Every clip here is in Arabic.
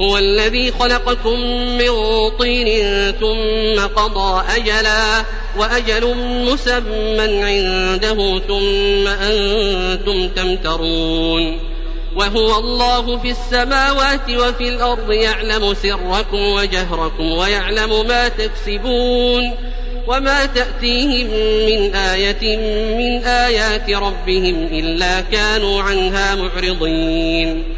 هو الذي خلقكم من طين ثم قضى أجلا وأجل مسمى عنده ثم أنتم تمترون وهو الله في السماوات وفي الأرض يعلم سركم وجهركم ويعلم ما تكسبون وما تأتيهم من آية من آيات ربهم إلا كانوا عنها معرضين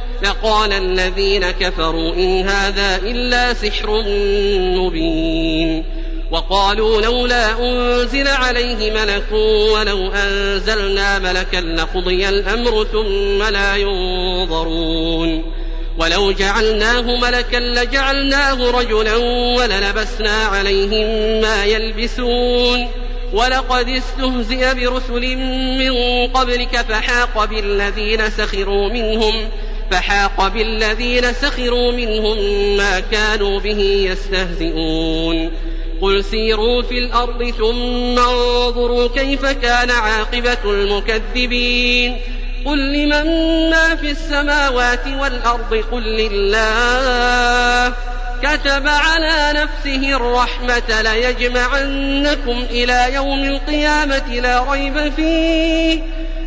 لقال الذين كفروا إن هذا إلا سحر مبين وقالوا لولا أنزل عليه ملك ولو أنزلنا ملكا لقضي الأمر ثم لا ينظرون ولو جعلناه ملكا لجعلناه رجلا وللبسنا عليهم ما يلبسون ولقد استهزئ برسل من قبلك فحاق بالذين سخروا منهم فحاق بالذين سخروا منهم ما كانوا به يستهزئون. قل سيروا في الأرض ثم انظروا كيف كان عاقبة المكذبين. قل لمن ما في السماوات والأرض؟ قل لله. كتب على نفسه الرحمة ليجمعنكم إلى يوم القيامة لا ريب فيه.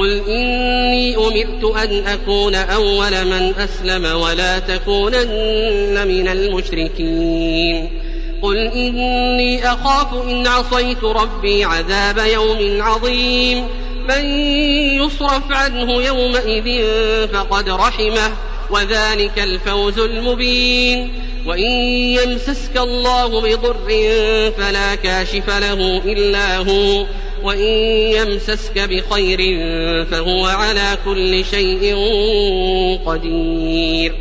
قل إني أمرت أن أكون أول من أسلم ولا تكونن من المشركين. قل إني أخاف إن عصيت ربي عذاب يوم عظيم. من يصرف عنه يومئذ فقد رحمه وذلك الفوز المبين. وإن يمسسك الله بضر فلا كاشف له إلا هو. وإن يمسسك بخير فهو على كل شيء قدير.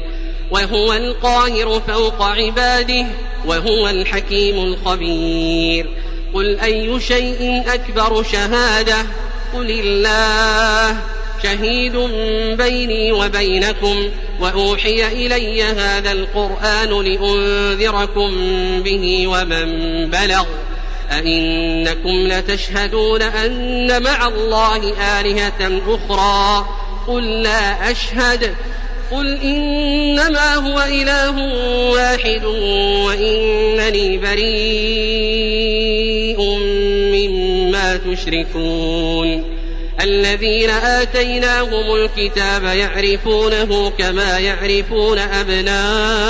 وهو القاهر فوق عباده وهو الحكيم الخبير. قل أي شيء أكبر شهادة؟ قل الله. شهيد بيني وبينكم وأوحي إلي هذا القرآن لأنذركم به ومن بلغ. أئنكم لتشهدون أن مع الله آلهة أخرى. قل لا أشهد. قل إنما هو إله واحد وإنني بريء مما تشركون. الذين آتيناهم الكتاب يعرفونه كما يعرفون أبناءهم.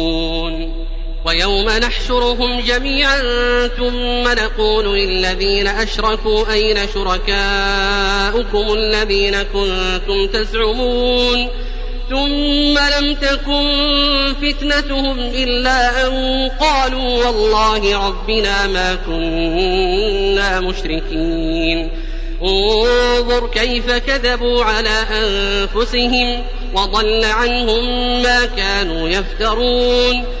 ويوم نحشرهم جميعا ثم نقول للذين أشركوا أين شركاؤكم الذين كنتم تزعمون ثم لم تكن فتنتهم إلا أن قالوا والله ربنا ما كنا مشركين. انظر كيف كذبوا على أنفسهم وضل عنهم ما كانوا يفترون.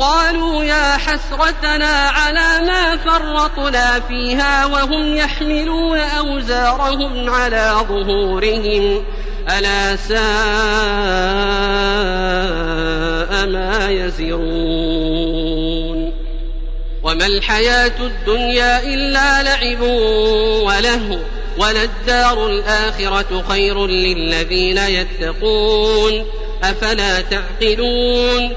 قالوا يا حسرتنا على ما فرطنا فيها وهم يحملون أوزارهم على ظهورهم. ألا ساء ما يزرون. وما الحياة الدنيا إلا لعب ولهو وللدار الآخرة خير للذين يتقون. أفلا تعقلون؟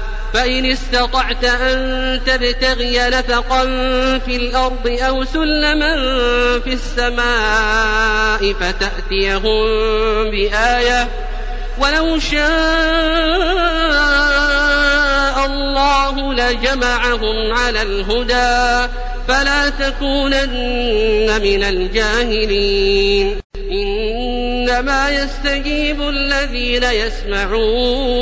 فإن استطعت أن تبتغي نفقا في الأرض أو سلما في السماء فتأتيهم بآية ولو شاء الله لجمعهم على الهدى فلا تكونن من الجاهلين. إنما يستجيب الذين يسمعون.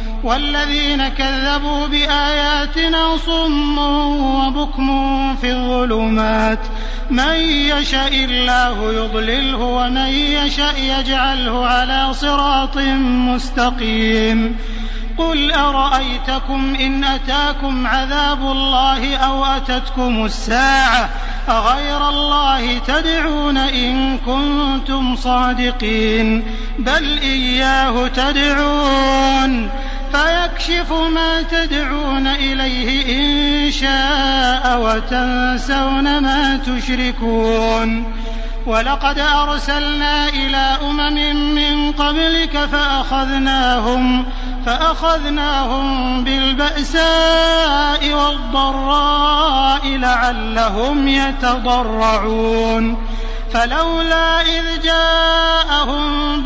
والذين كذبوا بآياتنا صم وبكم في الظلمات. من يشاء الله يضلله ومن يشاء يجعله على صراط مستقيم. قل أرأيتكم إن أتاكم عذاب الله أو أتتكم الساعة أغير الله تدعون إن كنتم صادقين. بل إياه تدعون. فيكشف ما تدعون إليه إن شاء وتنسون ما تشركون. ولقد أرسلنا إلى أمم من قبلك فأخذناهم فأخذناهم بالبأساء والضراء لعلهم يتضرعون. فلولا إذ جاءهم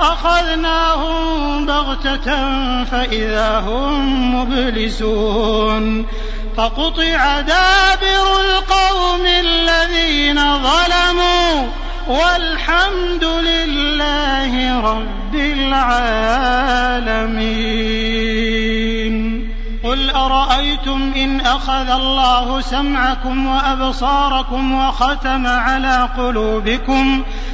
أخذناهم بغتة فإذا هم مبلسون فقطع دابر القوم الذين ظلموا والحمد لله رب العالمين. قل أرأيتم إن أخذ الله سمعكم وأبصاركم وختم على قلوبكم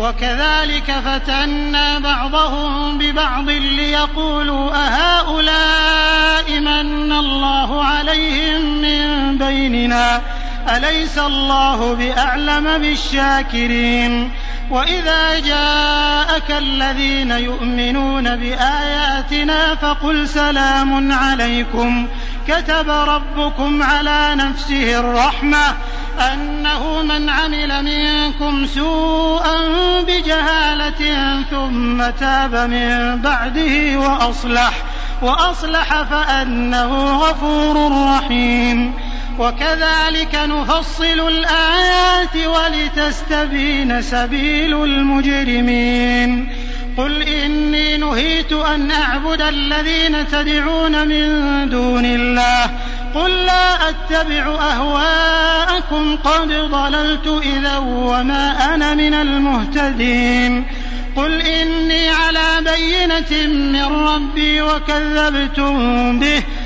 وكذلك فتنا بعضهم ببعض ليقولوا أهؤلاء من الله عليهم من بيننا؟ أليس الله بأعلم بالشاكرين؟ وإذا جاءك الذين يؤمنون بآياتنا فقل سلام عليكم. كتب ربكم على نفسه الرحمة. أنه من عمل منكم سوءا بجهالة ثم تاب من بعده وأصلح وأصلح فأنه غفور رحيم. وكذلك نفصل الآيات ولتستبين سبيل المجرمين. قل إني نهيت أن أعبد الذين تدعون من دون الله قل لا أتبع أهواءكم قد ضللت إذا وما أنا من المهتدين. قل إني على بينة من ربي وكذبتم به.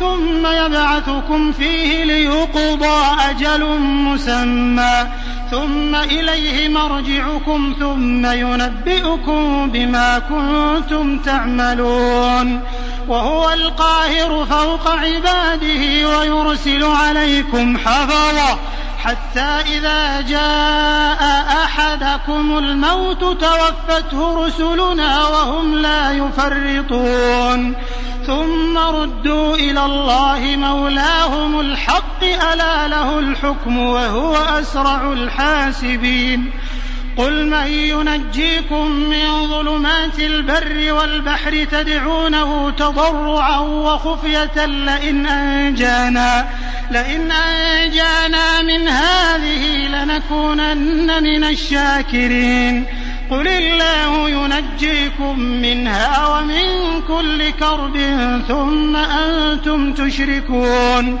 ثم يبعثكم فيه ليقضى أجل مسمى. ثم إليه مرجعكم ثم ينبئكم بما كنتم تعملون. وهو القاهر فوق عباده ويرسل عليكم حفظه حتى إذا جاء أحدكم الموت توفته رسلنا وهم لا يفرطون. ثم ردوا إلى الله مولاهم الحق ألا له الحكم وهو أسرع الحاسبين. قل من ينجيكم من ظلمات البر والبحر تدعونه تضرعا وخفية لئن أنجانا لئن أنجانا من هذه لنكونن من الشاكرين. قل الله ينجيكم منها ومن كل كرب ثم أنتم تشركون.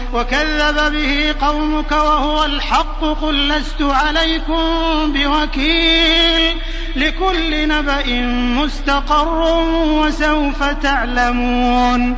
وكذب به قومك وهو الحق قل لست عليكم بوكيل لكل نبأ مستقر وسوف تعلمون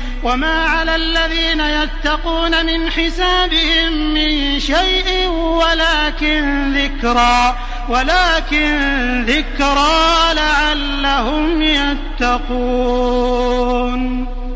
وما على الذين يتقون من حسابهم من شيء ولكن ذكرى ولكن ذكرى لعلهم يتقون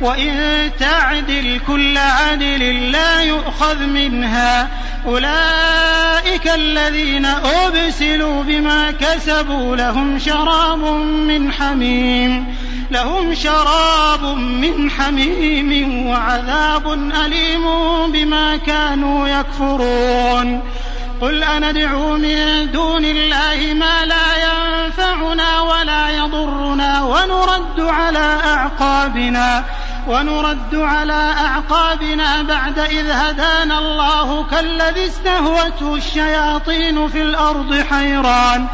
وإن تعدل كل عدل لا يؤخذ منها أولئك الذين أبسلوا بما كسبوا لهم شراب من حميم لهم شراب من حميم وعذاب أليم بما كانوا يكفرون قل أندعو من دون الله ما لا ينفعنا ولا يضرنا ونرد على أعقابنا ونرد على أعقابنا بعد إذ هدانا الله كالذي استهوته الشياطين في الأرض حيران.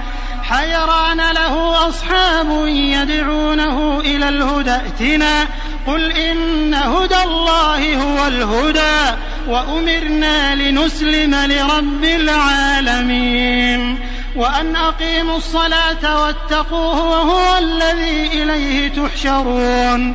حيران له أصحاب يدعونه إلى الهدى. ائتنا قل إن هدى الله هو الهدى وأمرنا لنسلم لرب العالمين. وأن أقيموا الصلاة واتقوه وهو الذي إليه تحشرون.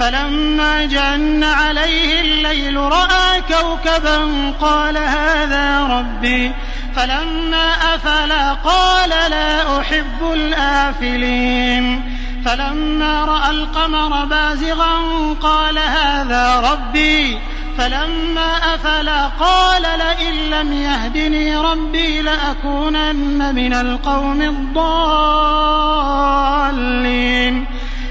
فلما جن عليه الليل رأى كوكبا قال هذا ربي. فلما أفلا قال لا أحب الآفلين. فلما رأى القمر بازغا قال هذا ربي. فلما أفلا قال لئن لم يهدني ربي لأكونن من القوم الضالين.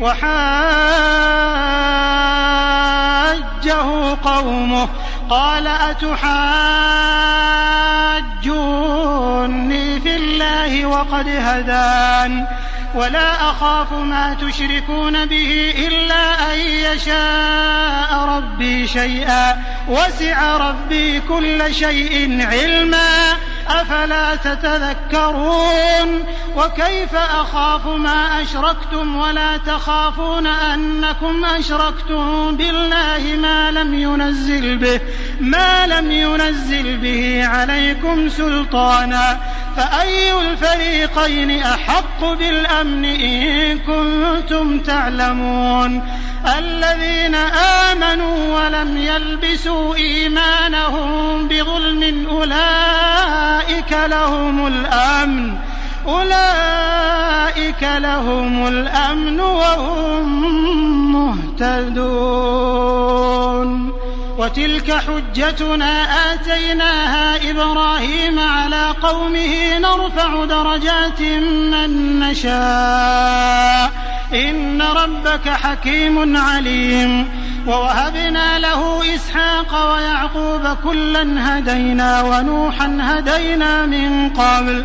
وحاجه قومه قال أتحاجوني في الله وقد هدان ولا أخاف ما تشركون به إلا أن يشاء ربي شيئا وسع ربي كل شيء علما أفلا تتذكرون وكيف أخاف ما أشركتم ولا تخافون أنكم أشركتم بالله ما لم ينزل به ما لم ينزل به عليكم سلطانا فأي الفريقين أحق بالأمن إن كنتم تعلمون؟ الذين آمنوا ولم يلبسوا إيمانهم بظلم أولئك لهم الأمن. أولئك لهم الأمن وهم مهتدون. وتلك حجتنا آتيناها إبراهيم على قومه نرفع درجات من نشاء. إن ربك حكيم عليم. ووهبنا له إسحاق ويعقوب كلا هدينا ونوحا هدينا من قبل.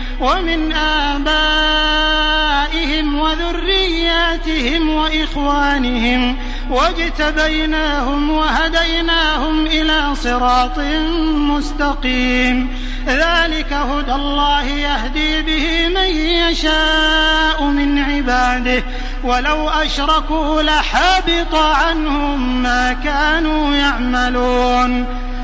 ومن آبائهم وذرياتهم وإخوانهم واجتبيناهم وهديناهم إلى صراط مستقيم. ذلك هدى الله يهدي به من يشاء من عباده. ولو أشركوا لحبط عنهم ما كانوا يعملون.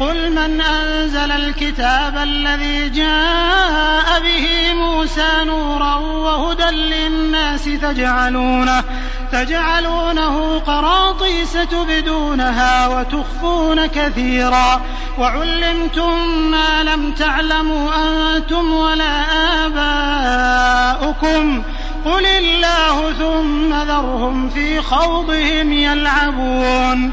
قل من أنزل الكتاب الذي جاء به موسى نورا وهدى للناس تجعلونه تجعلونه قراطيس تبدونها وتخفون كثيرا وعلمتم ما لم تعلموا أنتم ولا آباؤكم قل الله ثم ذرهم في خوضهم يلعبون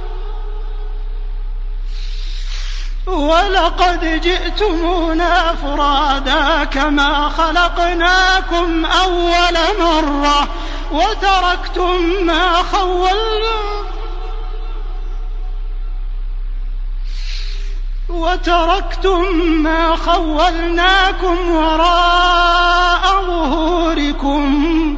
ولقد جئتمونا فرادا كما خلقناكم أول مرة وتركتم ما خولناكم وتركتم ما خولناكم وراء ظهوركم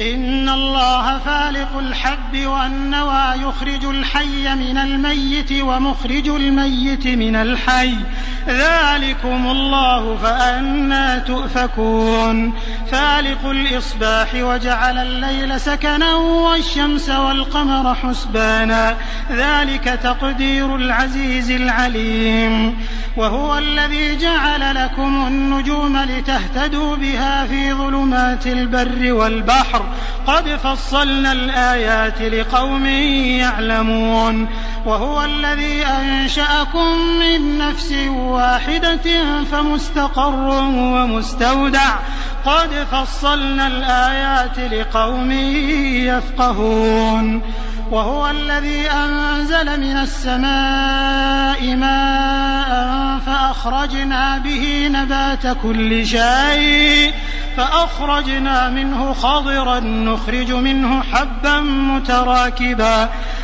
إن الله فالق الحب والنوى يخرج الحي من الميت ومخرج الميت من الحي. ذلكم الله فأنا تؤفكون. فالق الإصباح وجعل الليل سكنا والشمس والقمر حسبانا. ذلك تقدير العزيز العليم. وهو الذي جعل لكم النجوم لتهتدوا بها في ظلمات البر والبحر. قد فصلنا الآيات لقوم يعلمون وهو الذي أنشأكم من نفس واحدة فمستقر ومستودع. قد فصلنا الآيات لقوم يفقهون. وهو الذي أنزل من السماء ماء فأخرجنا به نبات كل شيء فأخرجنا منه خضرا نخرج منه حبا متراكبا.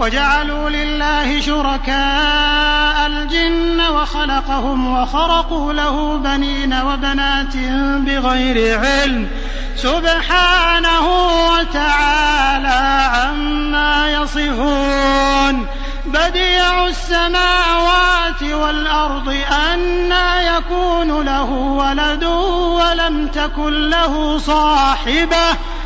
وجعلوا لله شركاء الجن وخلقهم وخرقوا له بنين وبنات بغير علم سبحانه وتعالى عما يصفون بديع السماوات والأرض أنى يكون له ولد ولم تكن له صاحبة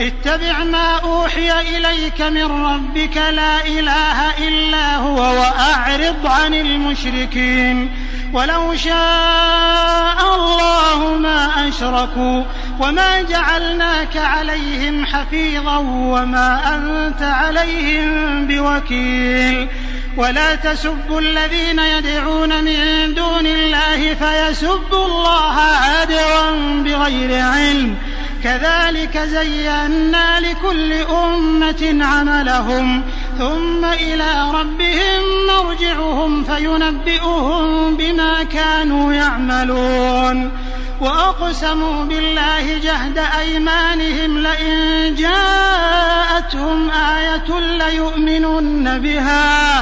اتبع ما أوحي إليك من ربك لا إله إلا هو وأعرض عن المشركين. ولو شاء الله ما أشركوا وما جعلناك عليهم حفيظا وما أنت عليهم بوكيل. ولا تسبوا الذين يدعون من دون الله فيسبوا الله عدوا بغير علم. كذلك زينا لكل أمة عملهم ثم إلى ربهم مرجعهم فينبئهم بما كانوا يعملون. وأقسموا بالله جهد أيمانهم لئن جاءتهم آية ليؤمنن بها.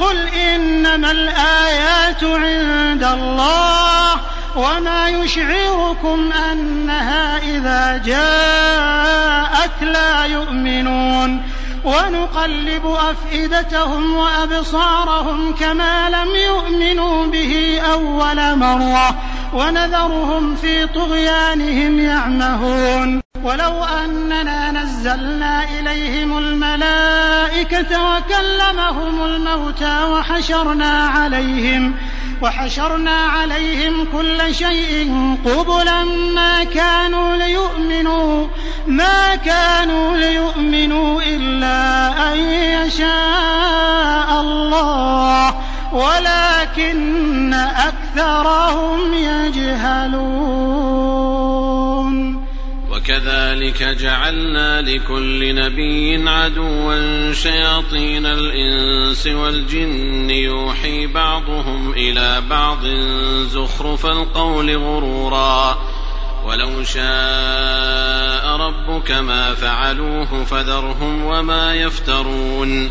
قل إنما الآيات عند الله وما يشعركم أنها إذا جاءت لا يؤمنون ونقلب أفئدتهم وأبصارهم كما لم يؤمنوا به أول مرة ونذرهم في طغيانهم يعمهون. ولو أننا نزلنا إليهم الملائكة وكلمهم الموتى وحشرنا عليهم وحشرنا عليهم كل شيء قبلا ما كانوا ليؤمنوا ما كانوا ليؤمنوا إلا أن يشاء الله. ولكن أكثرهم يجهلون. وكذلك جعلنا لكل نبي عدوا شياطين الإنس والجن يوحي بعضهم إلى بعض زخرف القول غرورا. ولو شاء ربك ما فعلوه فذرهم وما يفترون.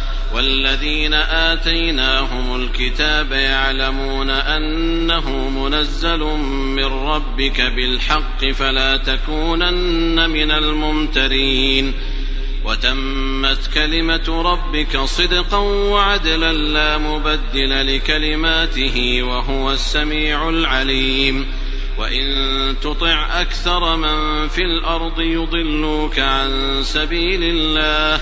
والذين آتيناهم الكتاب يعلمون أنه منزل من ربك بالحق فلا تكونن من الممترين وتمت كلمة ربك صدقا وعدلا لا مبدل لكلماته وهو السميع العليم وإن تطع أكثر من في الأرض يضلوك عن سبيل الله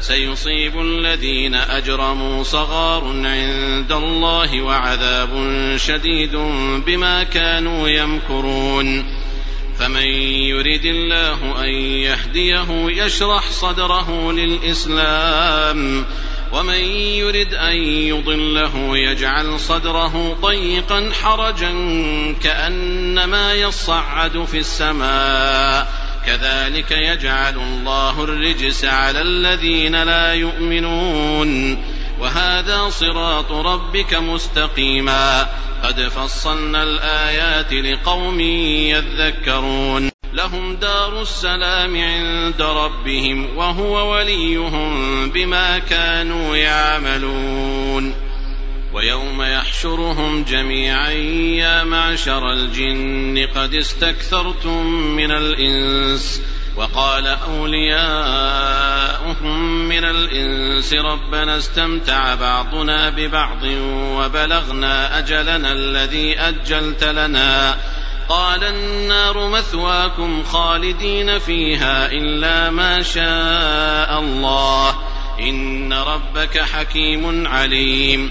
سيصيب الذين أجرموا صغار عند الله وعذاب شديد بما كانوا يمكرون. فمن يرد الله أن يهديه يشرح صدره للإسلام ومن يرد أن يضله يجعل صدره ضيقا حرجا كأنما يصعد في السماء. كذلك يجعل الله الرجس على الذين لا يؤمنون. وهذا صراط ربك مستقيما. قد فصلنا الآيات لقوم يذكرون. لهم دار السلام عند ربهم وهو وليهم بما كانوا يعملون. ويوم يحشرهم جميعا يا معشر الجن قد استكثرتم من الإنس. وقال أولياؤهم من الإنس ربنا استمتع بعضنا ببعض وبلغنا أجلنا الذي أجلت لنا. قال النار مثواكم خالدين فيها إلا ما شاء الله. إن ربك حكيم عليم.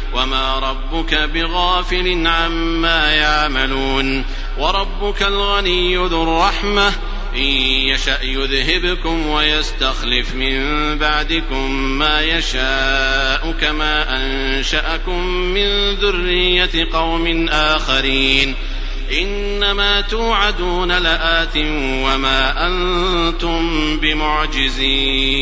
وما ربك بغافل عما يعملون وربك الغني ذو الرحمه ان يشا يذهبكم ويستخلف من بعدكم ما يشاء كما انشاكم من ذريه قوم اخرين انما توعدون لات وما أنتم بمعجزين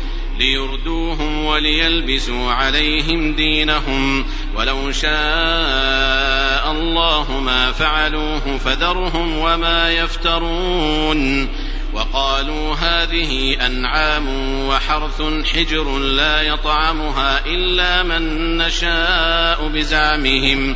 ليردوهم وليلبسوا عليهم دينهم ولو شاء الله ما فعلوه فذرهم وما يفترون وقالوا هذه أنعام وحرث حجر لا يطعمها إلا من نشاء بزعمهم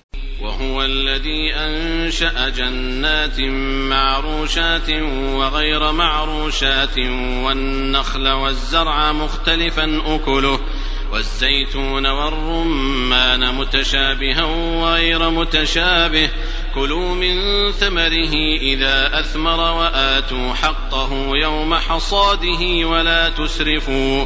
وهو الذي أنشأ جنات معروشات وغير معروشات والنخل والزرع مختلفا أكله والزيتون والرمان متشابها وغير متشابه كلوا من ثمره إذا أثمر وآتوا حقه يوم حصاده ولا تسرفوا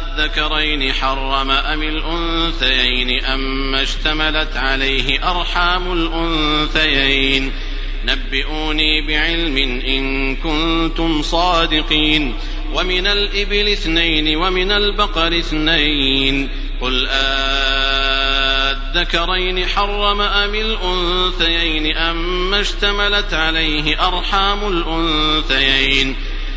آذكرين حرم أم الأنثيين أما اشتملت عليه أرحام الأنثيين نبئوني بعلم إن كنتم صادقين ومن الإبل اثنين ومن البقر اثنين قل آذكرين حرم أم الأنثيين أما اشتملت عليه أرحام الأنثيين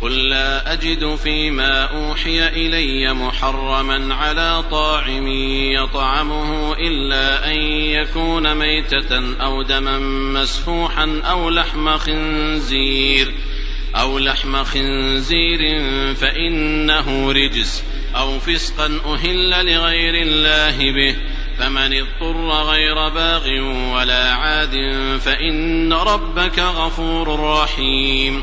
قل لا أجد فيما أوحي إلي محرما على طاعم يطعمه إلا أن يكون ميتة أو دما مسفوحا أو لحم خنزير أو لحم خنزير فإنه رجس أو فسقا أهل لغير الله به فمن اضطر غير باغ ولا عاد فإن ربك غفور رحيم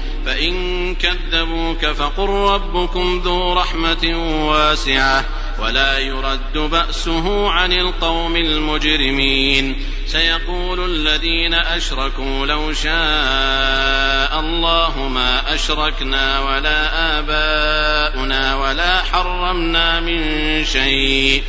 فإن كذبوك فقل ربكم ذو رحمة واسعة ولا يرد بأسه عن القوم المجرمين. سيقول الذين أشركوا لو شاء الله ما أشركنا ولا آباؤنا ولا حرمنا من شيء.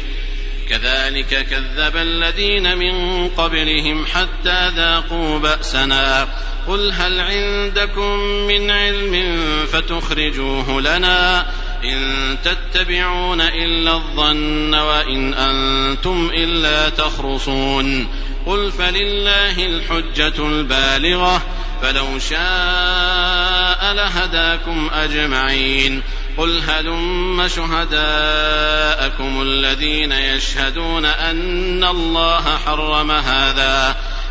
كذلك كذب الذين من قبلهم حتى ذاقوا بأسنا. قل هل عندكم من علم فتخرجوه لنا إن تتبعون إلا الظن وإن أنتم إلا تخرصون قل فلله الحجة البالغة فلو شاء لهداكم أجمعين قل هلم شهداءكم الذين يشهدون أن الله حرم هذا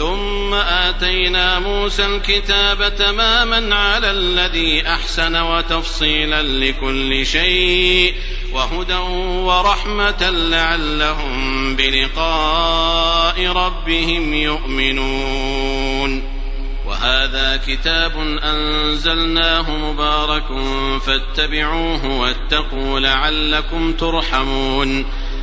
ثم آتينا موسى الكتاب تماما على الذي أحسن وتفصيلا لكل شيء وهدى ورحمة لعلهم بلقاء ربهم يؤمنون. وهذا كتاب أنزلناه مبارك فاتبعوه واتقوا لعلكم ترحمون.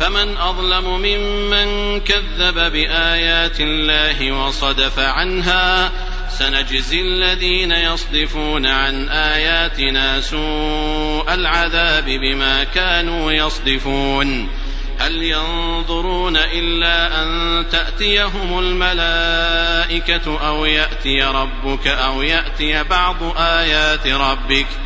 فمن أظلم ممن كذب بآيات الله وصدف عنها سنجزي الذين يصدفون عن آياتنا سوء العذاب بما كانوا يصدفون هل ينظرون إلا أن تأتيهم الملائكة أو يأتي ربك أو يأتي بعض آيات ربك ۖ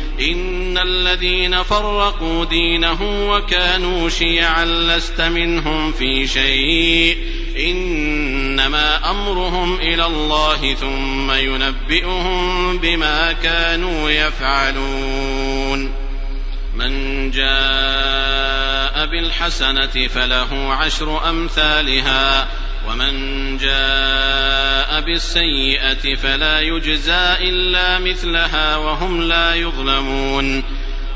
إن الذين فرقوا دينهم وكانوا شيعا لست منهم في شيء. إنما أمرهم إلى الله ثم ينبئهم بما كانوا يفعلون. من جاء بالحسنة فله عشر أمثالها ومن جاء بالسيئة فلا يجزى إلا مثلها وهم لا يظلمون.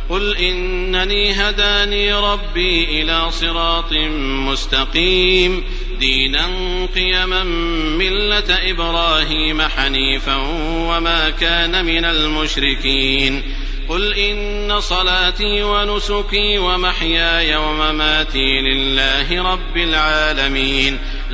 قل إنني هداني ربي إلى صراط مستقيم. دينا قيما ملة إبراهيم حنيفا وما كان من المشركين. قل إن صلاتي ونسكي ومحياي ومماتي لله رب العالمين.